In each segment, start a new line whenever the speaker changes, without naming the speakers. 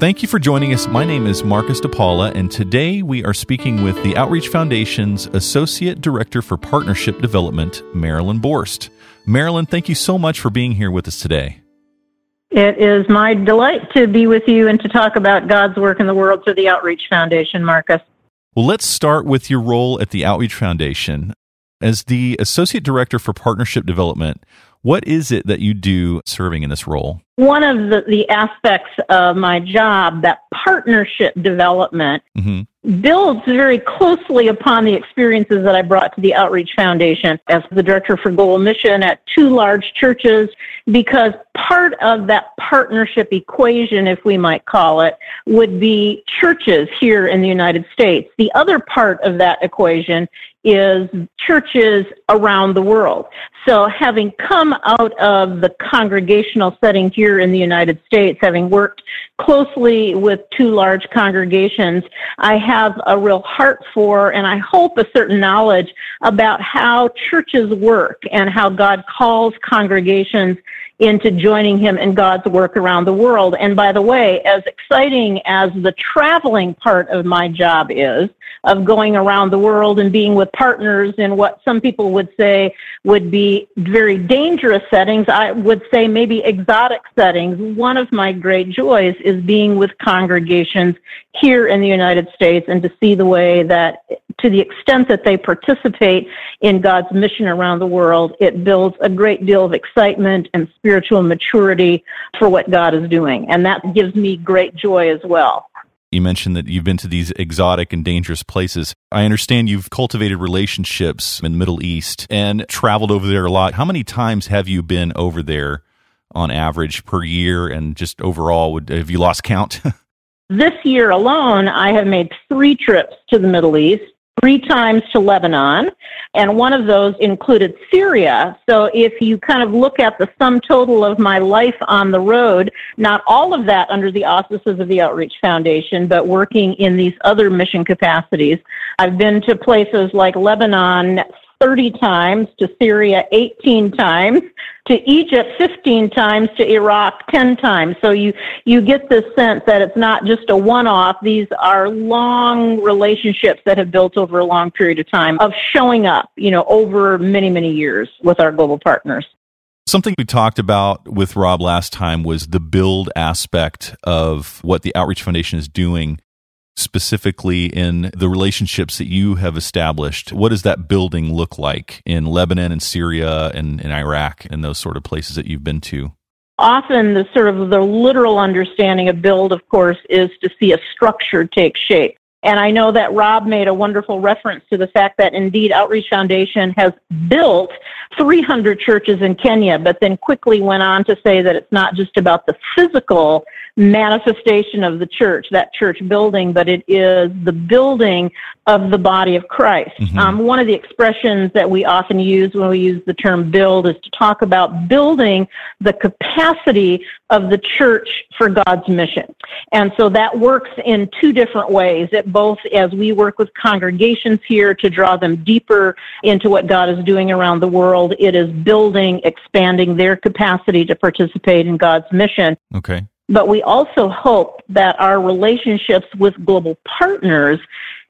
Thank you for joining us. My name is Marcus DePaula, and today we are speaking with the Outreach Foundation's Associate Director for Partnership Development, Marilyn Borst. Marilyn, thank you so much for being here with us today.
It is my delight to be with you and to talk about God's work in the world through the Outreach Foundation, Marcus.
Well, let's start with your role at the Outreach Foundation. As the Associate Director for Partnership Development, what is it that you do serving in this role?
One of the, the aspects of my job, that partnership development, mm-hmm. builds very closely upon the experiences that I brought to the Outreach Foundation as the director for global mission at two large churches, because part of that partnership equation, if we might call it, would be churches here in the United States. The other part of that equation is churches around the world. So having come out of the congregational setting here in the United States, having worked closely with two large congregations, I have a real heart for and I hope a certain knowledge about how churches work and how God calls congregations into joining him in God's work around the world. And by the way, as exciting as the traveling part of my job is, of going around the world and being with partners in what some people would say would be very dangerous settings, I would say maybe exotic settings. One of my great joys is being with congregations here in the United States and to see the way that to the extent that they participate in God's mission around the world, it builds a great deal of excitement and spiritual maturity for what God is doing. And that gives me great joy as well.
You mentioned that you've been to these exotic and dangerous places. I understand you've cultivated relationships in the Middle East and traveled over there a lot. How many times have you been over there on average per year and just overall? would, Have you lost count?
this year alone, I have made three trips to the Middle East three times to Lebanon, and one of those included Syria. So if you kind of look at the sum total of my life on the road, not all of that under the auspices of the Outreach Foundation, but working in these other mission capacities. I've been to places like Lebanon, 30 times, to Syria 18 times, to Egypt 15 times, to Iraq 10 times. So you, you get this sense that it's not just a one-off. These are long relationships that have built over a long period of time of showing up, you know, over many, many years with our global partners.
Something we talked about with Rob last time was the build aspect of what the Outreach Foundation is doing specifically in the relationships that you have established. What does that building look like in Lebanon and Syria and, in Iraq and those sort of places that you've been to?
Often the sort of the literal understanding of build, of course, is to see a structure take shape. And I know that Rob made a wonderful reference to the fact that indeed Outreach Foundation has built 300 churches in Kenya, but then quickly went on to say that it's not just about the physical manifestation of the church, that church building, but it is the building of the body of Christ. Mm-hmm. Um, one of the expressions that we often use when we use the term build is to talk about building the capacity of the church for God's mission. And so that works in two different ways. It both as we work with congregations here to draw them deeper into what God is doing around the world, it is building, expanding their capacity to participate in God's mission.
Okay.
But we also hope that our relationships with global partners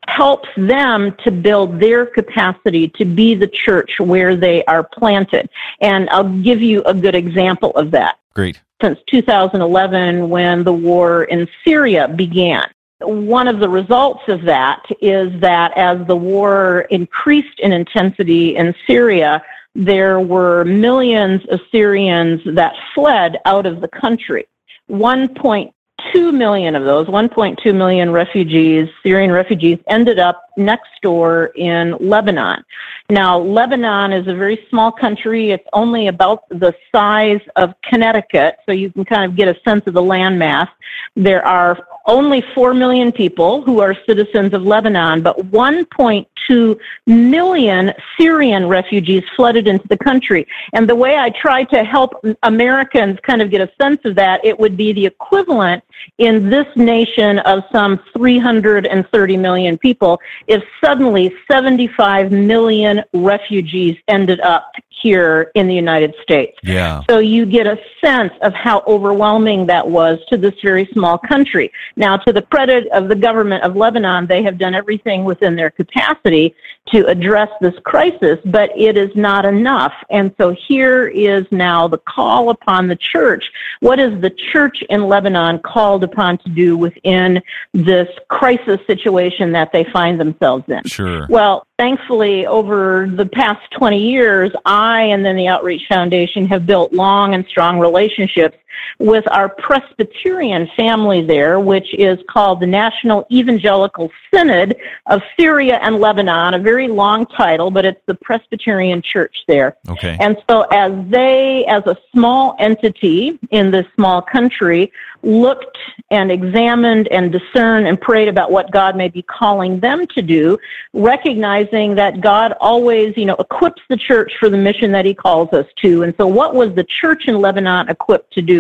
helps them to build their capacity to be the church where they are planted. And I'll give you a good example of that.
Great.
Since 2011, when the war in Syria began, one of the results of that is that as the war increased in intensity in Syria, there were millions of Syrians that fled out of the country. 1.2 million of those, 1.2 million refugees, Syrian refugees, ended up next door in Lebanon. Now, Lebanon is a very small country. It's only about the size of Connecticut, so you can kind of get a sense of the landmass. There are only 4 million people who are citizens of Lebanon, but 1.2 million Syrian refugees flooded into the country. And the way I try to help Americans kind of get a sense of that, it would be the equivalent in this nation of some 330 million people if suddenly 75 million refugees ended up here in the United States.
Yeah.
So you get a sense of how overwhelming that was to this very small country. Now, to the credit of the government of Lebanon, they have done everything within their capacity to address this crisis, but it is not enough. And so here is now the call upon the church. What is the church in Lebanon called upon to do within this crisis situation that they find themselves in?
Sure.
Well, thankfully, over the past 20 years, I and then the Outreach Foundation have built long and strong relationships with our Presbyterian family there, which is called the National Evangelical Synod of Syria and Lebanon, a very long title, but it's the Presbyterian Church there.
Okay.
And so as they, as a small entity in this small country, looked and examined and discerned and prayed about what God may be calling them to do, recognizing that God always, you know, equips the church for the mission that he calls us to. And so what was the church in Lebanon equipped to do?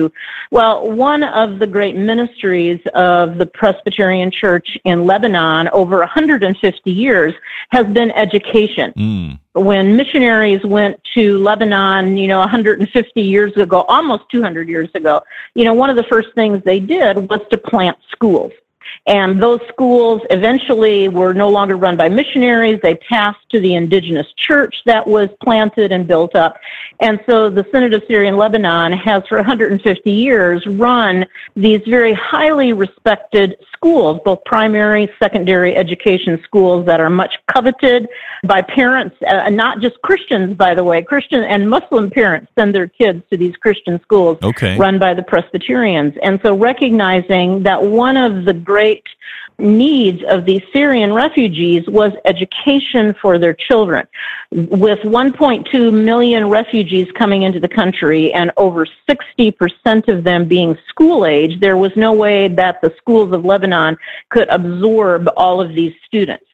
Well, one of the great ministries of the Presbyterian Church in Lebanon over 150 years has been education.
Mm
when missionaries went to Lebanon, you know, 150 years ago, almost 200 years ago, you know, one of the first things they did was to plant schools. And those schools eventually were no longer run by missionaries. They passed to the indigenous church that was planted and built up. And so the Synod of Syria and Lebanon has for 150 years run these very highly respected schools, both primary, secondary education schools that are much coveted by parents, uh, not just Christians, by the way. Christian and Muslim parents send their kids to these Christian schools
okay.
run by the Presbyterians. And so recognizing that one of the great needs of these Syrian refugees was education for their children. With 1.2 million refugees coming into the country and over 60% of them being school age, there was no way that the schools of Lebanon could absorb all of these students.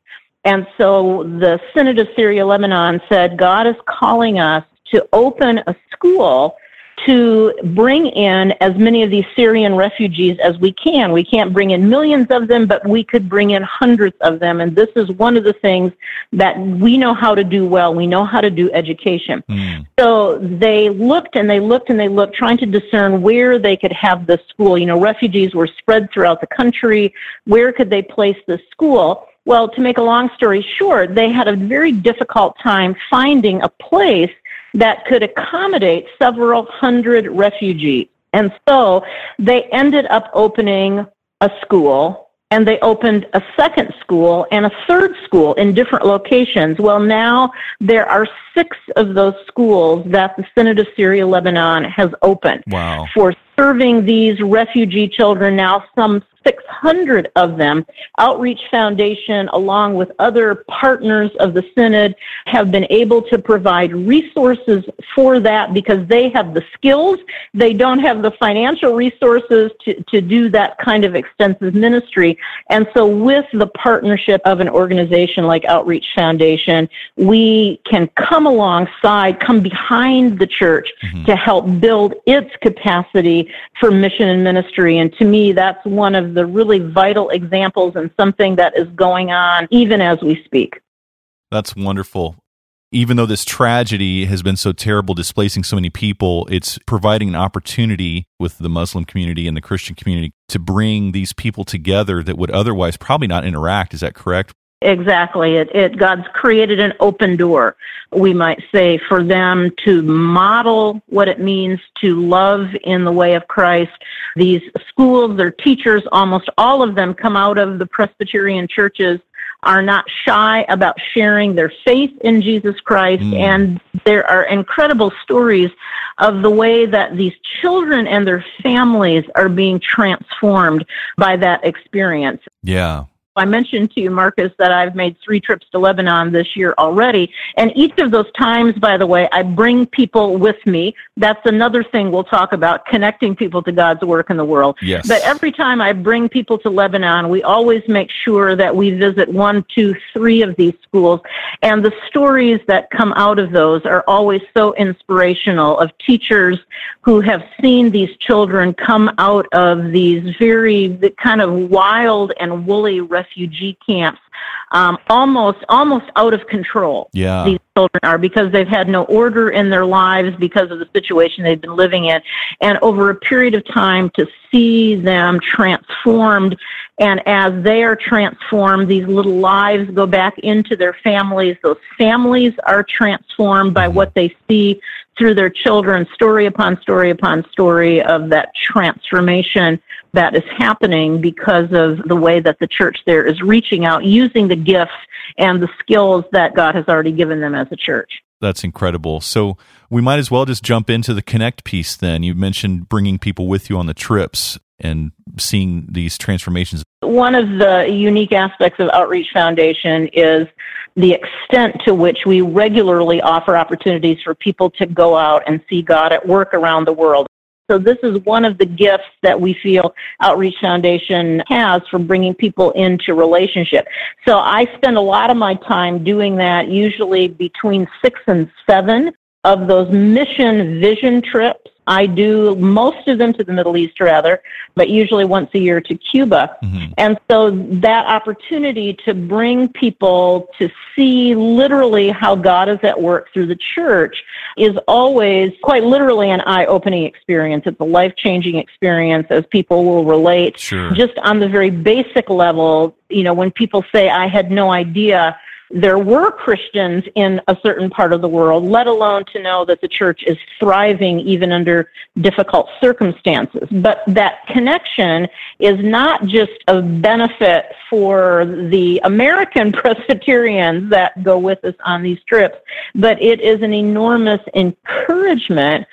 And so the Synod of Syria Lebanon said, God is calling us to open a school to bring in as many of these Syrian refugees as we can. We can't bring in millions of them, but we could bring in hundreds of them. And this is one of the things that we know how to do well. We know how to do education.
Mm.
So they looked and they looked and they looked, trying to discern where they could have the school. You know, refugees were spread throughout the country. Where could they place the school? Well, to make a long story short, they had a very difficult time finding a place that could accommodate several hundred refugees. And so they ended up opening a school and they opened a second school and a third school in different locations. Well, now there are six of those schools that the Synod of Syria Lebanon has opened
wow.
for serving these refugee children now some 600 of them. Outreach Foundation, along with other partners of the Synod, have been able to provide resources for that because they have the skills. They don't have the financial resources to, to do that kind of extensive ministry. And so with the partnership of an organization like Outreach Foundation, we can come alongside, come behind the church mm-hmm. to help build its capacity for mission and ministry. And to me, that's one of the really vital examples and something that is going on even as we speak.
That's wonderful. Even though this tragedy has been so terrible, displacing so many people, it's providing an opportunity with the Muslim community and the Christian community to bring these people together that would otherwise probably not interact. Is that correct?
Exactly. It, it, God's created an open door, we might say, for them to model what it means to love in the way of Christ. These schools, their teachers, almost all of them come out of the Presbyterian churches, are not shy about sharing their faith in Jesus Christ. Mm. And there are incredible stories of the way that these children and their families are being transformed by that experience.
Yeah.
I mentioned to you, Marcus, that I've made three trips to Lebanon this year already. And each of those times, by the way, I bring people with me. That's another thing we'll talk about, connecting people to God's work in the world.
Yes.
But every time I bring people to Lebanon, we always make sure that we visit one, two, three of these schools. And the stories that come out of those are always so inspirational of teachers who have seen these children come out of these very kind of wild and woolly refugee camps um, almost almost out of control.
Yeah.
These children are because they've had no order in their lives because of the situation they've been living in, and over a period of time to see them transformed, and as they are transformed, these little lives go back into their families. Those families are transformed by what they see through their children, story upon story upon story of that transformation that is happening because of the way that the church there is reaching out using the gifts and the skills that God has already given them as a church.
That's incredible. So we might as well just jump into the connect piece then. You mentioned bringing people with you on the trips and seeing these transformations.
One of the unique aspects of Outreach Foundation is the extent to which we regularly offer opportunities for people to go out and see God at work around the world. So this is one of the gifts that we feel Outreach Foundation has for bringing people into relationship. So I spend a lot of my time doing that, usually between six and seven of those mission vision trips I do most of them to the Middle East, rather, but usually once a year to Cuba. Mm-hmm. And so that opportunity to bring people to see literally how God is at work through the church is always quite literally an eye opening experience. It's a life changing experience as people will relate.
Sure.
Just on the very basic level, you know, when people say, I had no idea there were Christians in a certain part of the world, let alone to know that the church is thriving even under difficult circumstances. But that connection is not just a benefit for the American Presbyterians that go with us on these trips, but it is an enormous encouragement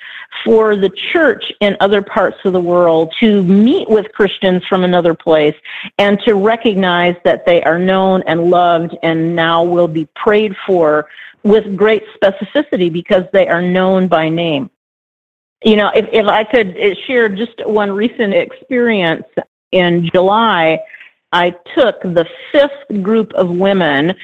for the church in other parts of the world to meet with Christians from another place and to recognize that they are known and loved and will be prayed for with great specificity because they are known by name. You know, if, if I could share just one recent experience in July, I took the fifth group of women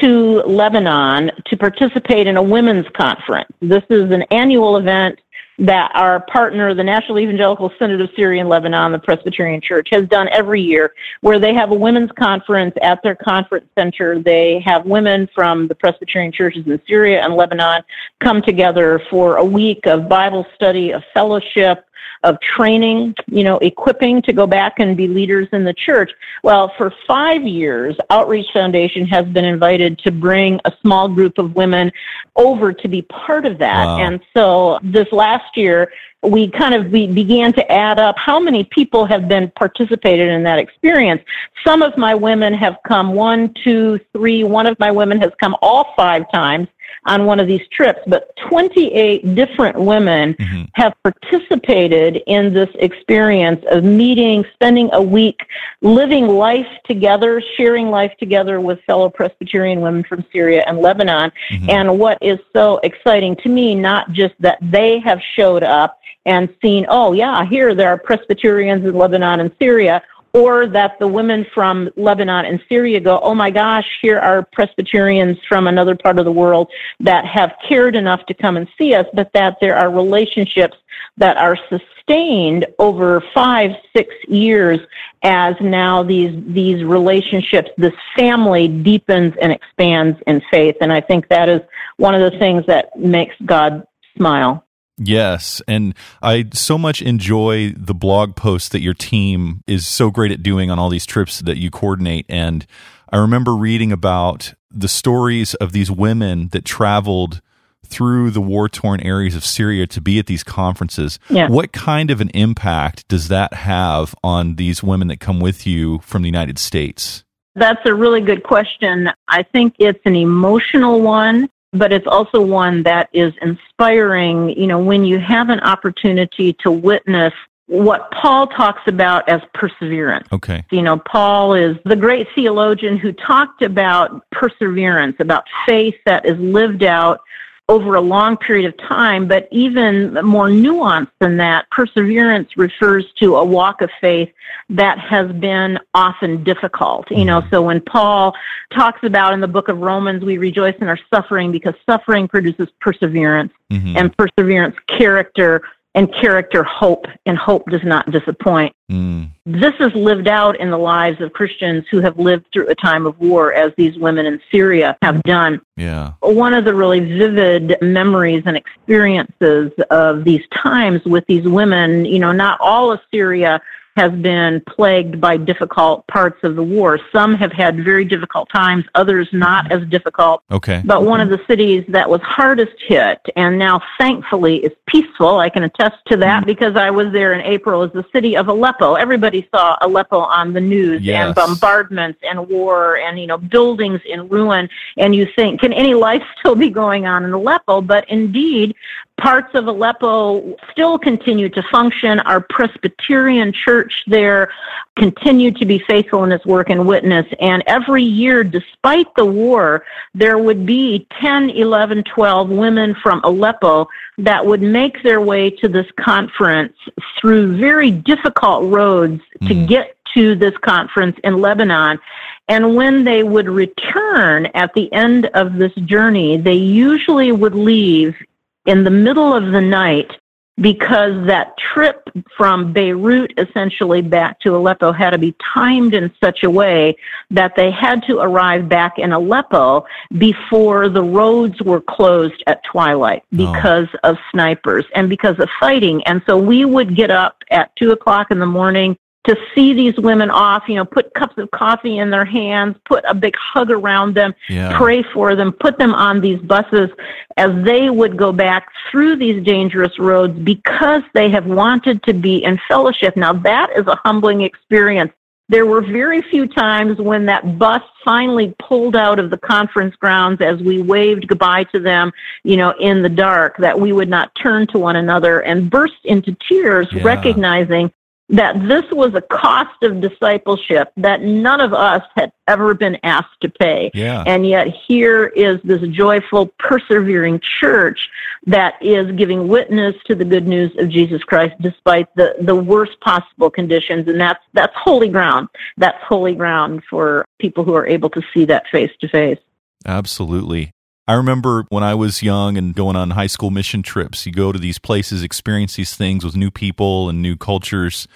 to Lebanon to participate in a women's conference. This is an annual event that our partner, the National Evangelical Synod of Syria and Lebanon, the Presbyterian Church, has done every year, where they have a women's conference at their conference center. They have women from the Presbyterian churches in Syria and Lebanon come together for a week of Bible study, of fellowship, of training, you know, equipping to go back and be leaders in the church. Well, for five years, Outreach Foundation has been invited to bring a small group of women over to be part of that. Wow. And so this last year, we kind of we began to add up how many people have been participated in that experience. Some of my women have come one, two, three. One of my women has come all five times on one of these trips, but 28 different women mm-hmm. have participated in this experience of meeting, spending a week, living life together, sharing life together with fellow Presbyterian women from Syria and Lebanon. Mm-hmm. And what is so exciting to me, not just that they have showed up and seen, oh yeah, here there are Presbyterians in Lebanon and Syria, or that the women from Lebanon and Syria go, oh my gosh, here are Presbyterians from another part of the world that have cared enough to come and see us, but that there are relationships that are sustained over five, six years as now these, these relationships, this family deepens and expands in faith. And I think that is one of the things that makes God smile.
Yes. And I so much enjoy the blog posts that your team is so great at doing on all these trips that you coordinate. And I remember reading about the stories of these women that traveled through the war torn areas of Syria to be at these conferences.
Yeah.
What kind of an impact does that have on these women that come with you from the United States?
That's a really good question. I think it's an emotional one but it's also one that is inspiring. You know, when you have an opportunity to witness what Paul talks about as perseverance.
Okay.
You know, Paul is the great theologian who talked about perseverance, about faith that is lived out over a long period of time, but even more nuanced than that, perseverance refers to a walk of faith that has been often difficult. You know, mm-hmm. so when Paul talks about in the book of Romans, we rejoice in our suffering because suffering produces perseverance mm-hmm. and perseverance character and character hope, and hope does not disappoint. Mm. This is lived out in the lives of Christians who have lived through a time of war, as these women in Syria have done.
Yeah.
One of the really vivid memories and experiences of these times with these women, you know, not all of Syria has been plagued by difficult parts of the war. Some have had very difficult times, others not as difficult.
Okay.
But one of the cities that was hardest hit and now thankfully is peaceful, I can attest to that mm. because I was there in April, is the city of Aleppo. Everybody saw Aleppo on the news
yes.
and bombardments and war and, you know, buildings in ruin. And you think, can any life still be going on in Aleppo? But indeed, parts of Aleppo still continue to function. Our Presbyterian church there continued to be faithful in its work and witness. And every year, despite the war, there would be 10, 11, 12 women from Aleppo that would make their way to this conference through very difficult roads mm. to hmm. get to this conference in Lebanon. And when they would return at the end of this journey, they usually would leave in the middle of the night because that trip from Beirut essentially back to Aleppo had to be timed in such a way that they had to arrive back in Aleppo before the roads were closed at twilight oh. because oh. of snipers and because of fighting. And so we would get up at two o'clock in the morning to see these women off, you know, put cups of coffee in their hands, put a big hug around them,
yeah.
pray for them, put them on these buses as they would go back through these dangerous roads because they have wanted to be in fellowship. Now that is a humbling experience. There were very few times when that bus finally pulled out of the conference grounds as we waved goodbye to them, you know, in the dark, that we would not turn to one another and burst into tears,
yeah.
recognizing that this was a cost of discipleship that none of us had ever been asked to pay.
Yeah.
And yet here is this joyful, persevering church that is giving witness to the good news of Jesus Christ despite the, the worst possible conditions. And that's, that's holy ground. That's holy ground for people who are able to see that face to face.
Absolutely. I remember when I was young and going on high school mission trips, you go to these places, experience these things with new people and new cultures,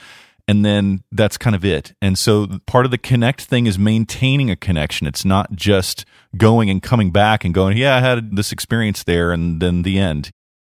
and then that's kind of it. And so part of the connect thing is maintaining a connection. It's not just going and coming back and going, yeah, I had this experience there, and then the end.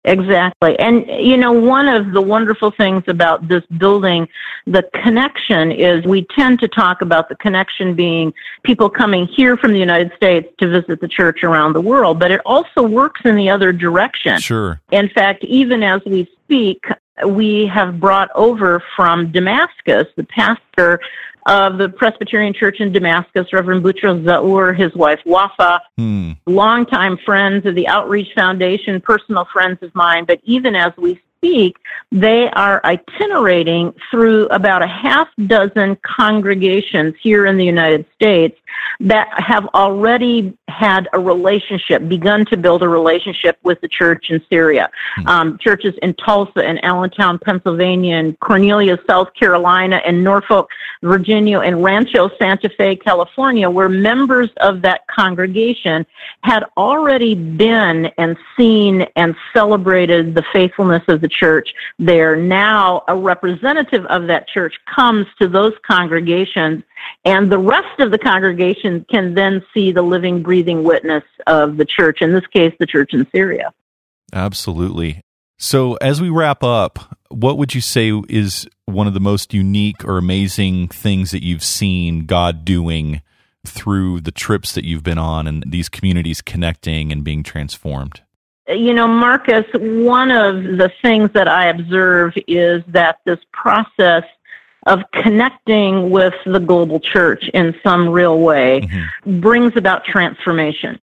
Exactly. And, you know, one of the wonderful things about this building, the connection is we tend to talk about the connection being people coming here from the United States to visit the church around the world, but it also works in the other direction.
Sure.
In fact, even as we speak, we have brought over from Damascus the pastor of the Presbyterian Church in Damascus, Reverend Boutros Zahour, his wife Wafa, hmm. longtime friends of the Outreach Foundation, personal friends of mine. But even as we speak, they are itinerating through about a half dozen congregations here in the United States that have already had a relationship, begun to build a relationship with the church in Syria. Mm-hmm. Um, churches in Tulsa and Allentown, Pennsylvania, and Cornelia, South Carolina, and Norfolk, Virginia, and Rancho Santa Fe, California, where members of that congregation had already been and seen and celebrated the faithfulness of the church there. Now, a representative of that church comes to those congregations and the rest of the congregation can then see the living, breathing witness of the church, in this case, the church in Syria.
Absolutely. So, as we wrap up, what would you say is one of the most unique or amazing things that you've seen God doing through the trips that you've been on and these communities connecting and being transformed?
You know, Marcus, one of the things that I observe is that this process of connecting with the global church in some real way mm-hmm. brings about transformation.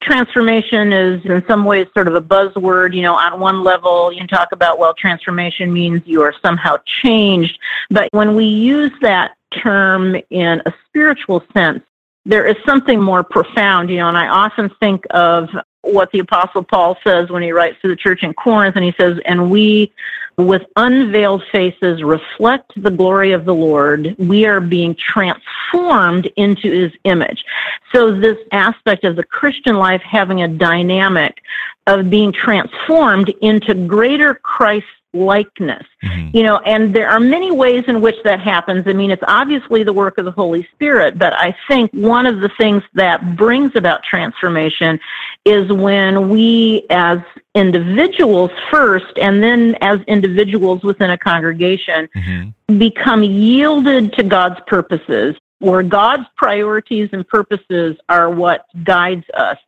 Transformation is in some ways sort of a buzzword. You know, on one level, you can talk about, well, transformation means you are somehow changed. But when we use that term in a spiritual sense, there is something more profound, you know, and I often think of what the apostle Paul says when he writes to the church in Corinth and he says, and we with unveiled faces reflect the glory of the Lord. We are being transformed into his image. So this aspect of the Christian life having a dynamic of being transformed into greater Christ likeness. Mm-hmm. You know, and there are many ways in which that happens. I mean, it's obviously the work of the Holy Spirit, but I think one of the things that brings about transformation is when we as individuals first and then as individuals within a congregation mm-hmm. become yielded to God's purposes where God's priorities and purposes are what guides us.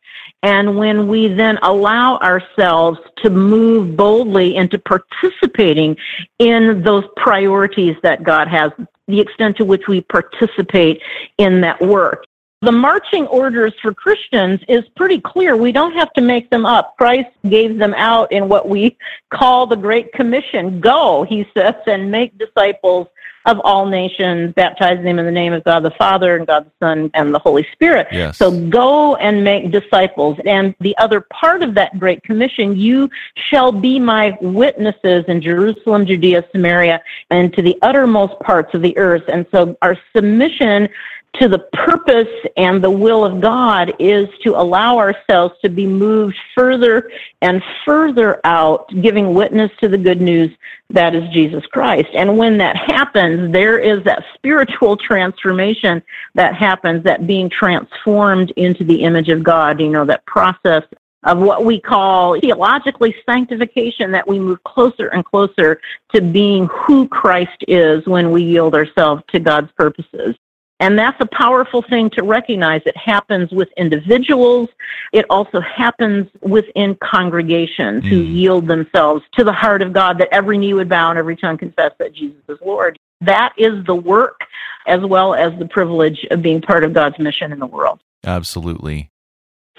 And when we then allow ourselves to move boldly into participating in those priorities that God has, the extent to which we participate in that work. The marching orders for Christians is pretty clear. We don't have to make them up. Christ gave them out in what we call the Great Commission. Go, he says, and make disciples of all nations, baptize them in the name of God the Father and God the Son and the Holy Spirit.
Yes.
So go and make disciples. And the other part of that Great Commission, you shall be my witnesses in Jerusalem, Judea, Samaria, and to the uttermost parts of the earth. And so our submission to the purpose and the will of God is to allow ourselves to be moved further and further out, giving witness to the good news that is Jesus Christ. And when that happens, there is that spiritual transformation that happens, that being transformed into the image of God, you know, that process of what we call theologically sanctification, that we move closer and closer to being who Christ is when we yield ourselves to God's purposes. And that's a powerful thing to recognize. It happens with individuals. It also happens within congregations mm. who hmm. yield themselves to the heart of God that every knee would bow and every tongue confess that Jesus is Lord. That is the work as well as the privilege of being part of God's mission in the world.
Absolutely.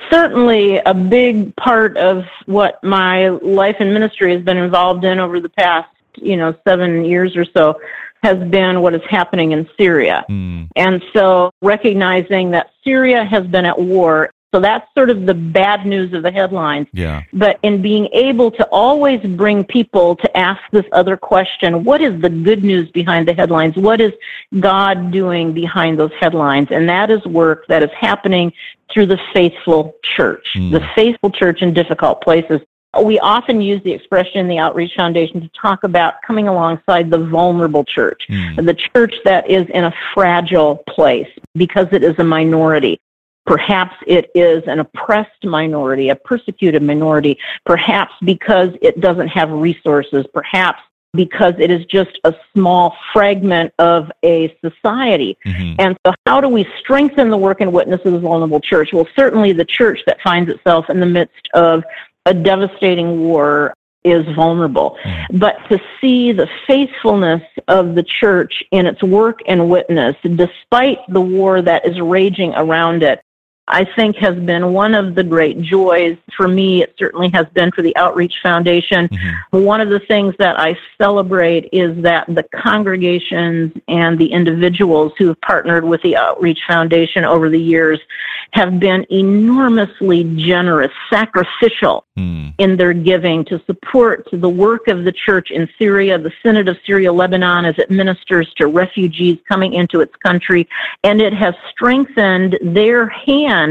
Certainly, a big part of what my life and ministry has been involved in over the past, you know, seven years or so has been what is happening in Syria. Mm. And so recognizing that Syria has been at war. So that's sort of the bad news of the headlines.
Yeah.
But in being able to always bring people to ask this other question, what is the good news behind the headlines? What is God doing behind those headlines? And that is work that is happening through the faithful church, mm. the faithful church in difficult places. We often use the expression in the Outreach Foundation to talk about coming alongside the vulnerable church, mm. the church that is in a fragile place because it is a minority. Perhaps it is an oppressed minority, a persecuted minority, perhaps because it doesn't have resources, perhaps because it is just a small fragment of a society. Mm-hmm. And so, how do we strengthen the work and witness of the vulnerable church? Well, certainly the church that finds itself in the midst of a devastating war is vulnerable. Mm. But to see the faithfulness of the church in its work and witness, despite the war that is raging around it, I think has been one of the great joys for me. It certainly has been for the Outreach Foundation. Mm-hmm. One of the things that I celebrate is that the congregations and the individuals who have partnered with the Outreach Foundation over the years have been enormously generous, sacrificial mm. in their giving to support the work of the church in Syria, the Synod of Syria Lebanon as it ministers to refugees coming into its country, and it has strengthened their hand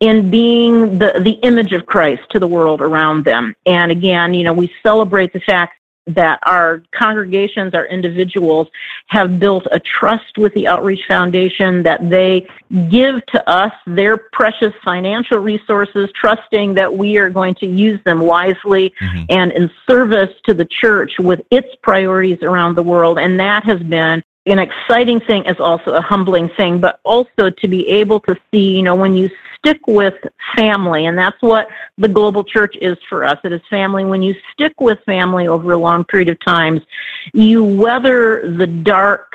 in being the, the image of Christ to the world around them. And again, you know, we celebrate the fact that our congregations, our individuals have built a trust with the Outreach Foundation that they give to us their precious financial resources, trusting that we are going to use them wisely mm-hmm. and in service to the church with its priorities around the world. And that has been an exciting thing is also a humbling thing, but also to be able to see, you know, when you stick with family, and that's what the global church is for us. It is family. When you stick with family over a long period of times, you weather the dark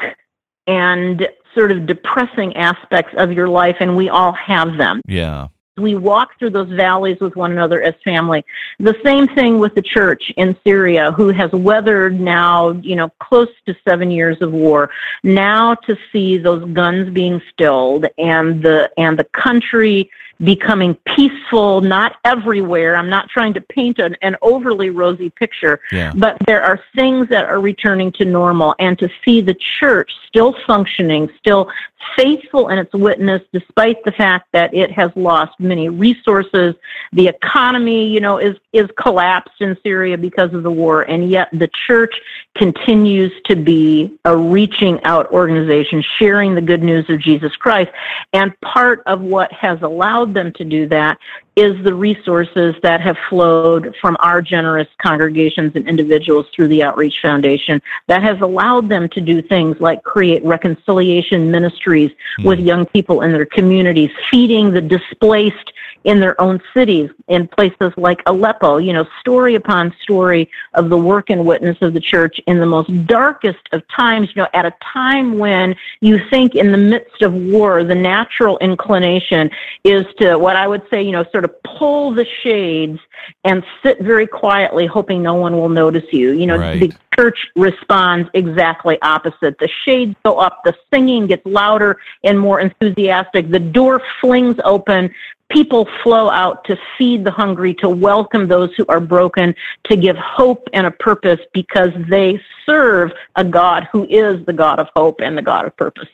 and sort of depressing aspects of your life, and we all have them.
Yeah
we walk through those valleys with one another as family. The same thing with the church in Syria, who has weathered now, you know, close to seven years of war. Now to see those guns being stilled and the and the country becoming peaceful, not everywhere. I'm not trying to paint an, an overly rosy picture,
yeah.
but there are things that are returning to normal and to see the church still functioning, still faithful in its witness despite the fact that it has lost many resources. The economy, you know, is is collapsed in Syria because of the war, and yet the church continues to be a reaching out organization, sharing the good news of Jesus Christ. And part of what has allowed them to do that is the resources that have flowed from our generous congregations and individuals through the Outreach Foundation that has allowed them to do things like create reconciliation ministries mm. with young people in their communities, feeding the displaced in their own cities, in places like Aleppo, you know, story upon story of the work and witness of the church in the most darkest of times, you know, at a time when you think in the midst of war, the natural inclination is to what I would say, you know, sort of pull the shades and sit very quietly, hoping no one will notice you. You know, right. the church responds exactly opposite. The shades go up, the singing gets louder and more enthusiastic, the door flings open, people flow out to feed the hungry, to welcome those who are broken, to give hope and a purpose because they serve a God who is the God of hope and the God of purpose.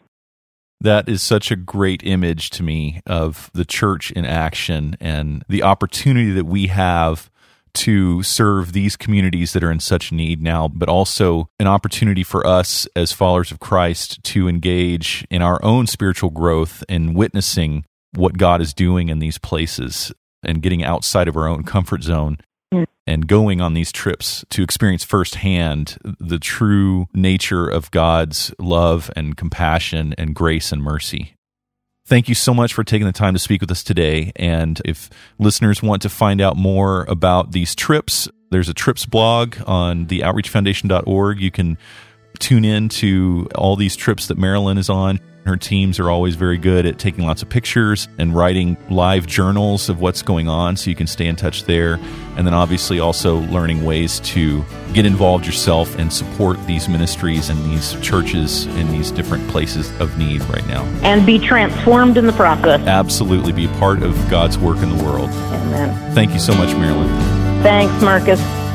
That is such a great image to me of the church in action and the opportunity that we have to serve these communities that are in such need now, but also an opportunity for us as followers of Christ to engage in our own spiritual growth and witnessing what God is doing in these places and getting outside of our own comfort zone and going on these trips to experience firsthand the true nature of God's love and compassion and grace and mercy. Thank you so much for taking the time to speak with us today. And if listeners want to find out more about these trips, there's a trips blog on the outreachfoundation.org. You can tune in to all these trips that Marilyn is on. Her teams are always very good at taking lots of pictures and writing live journals of what's going on so you can stay in touch there. And then obviously also learning ways to get involved yourself and support these ministries and these churches in these different places of need right now.
And be transformed in the process.
Absolutely. Be a part of God's work in the world.
Amen.
Thank you so much, Marilyn.
Thanks, Marcus.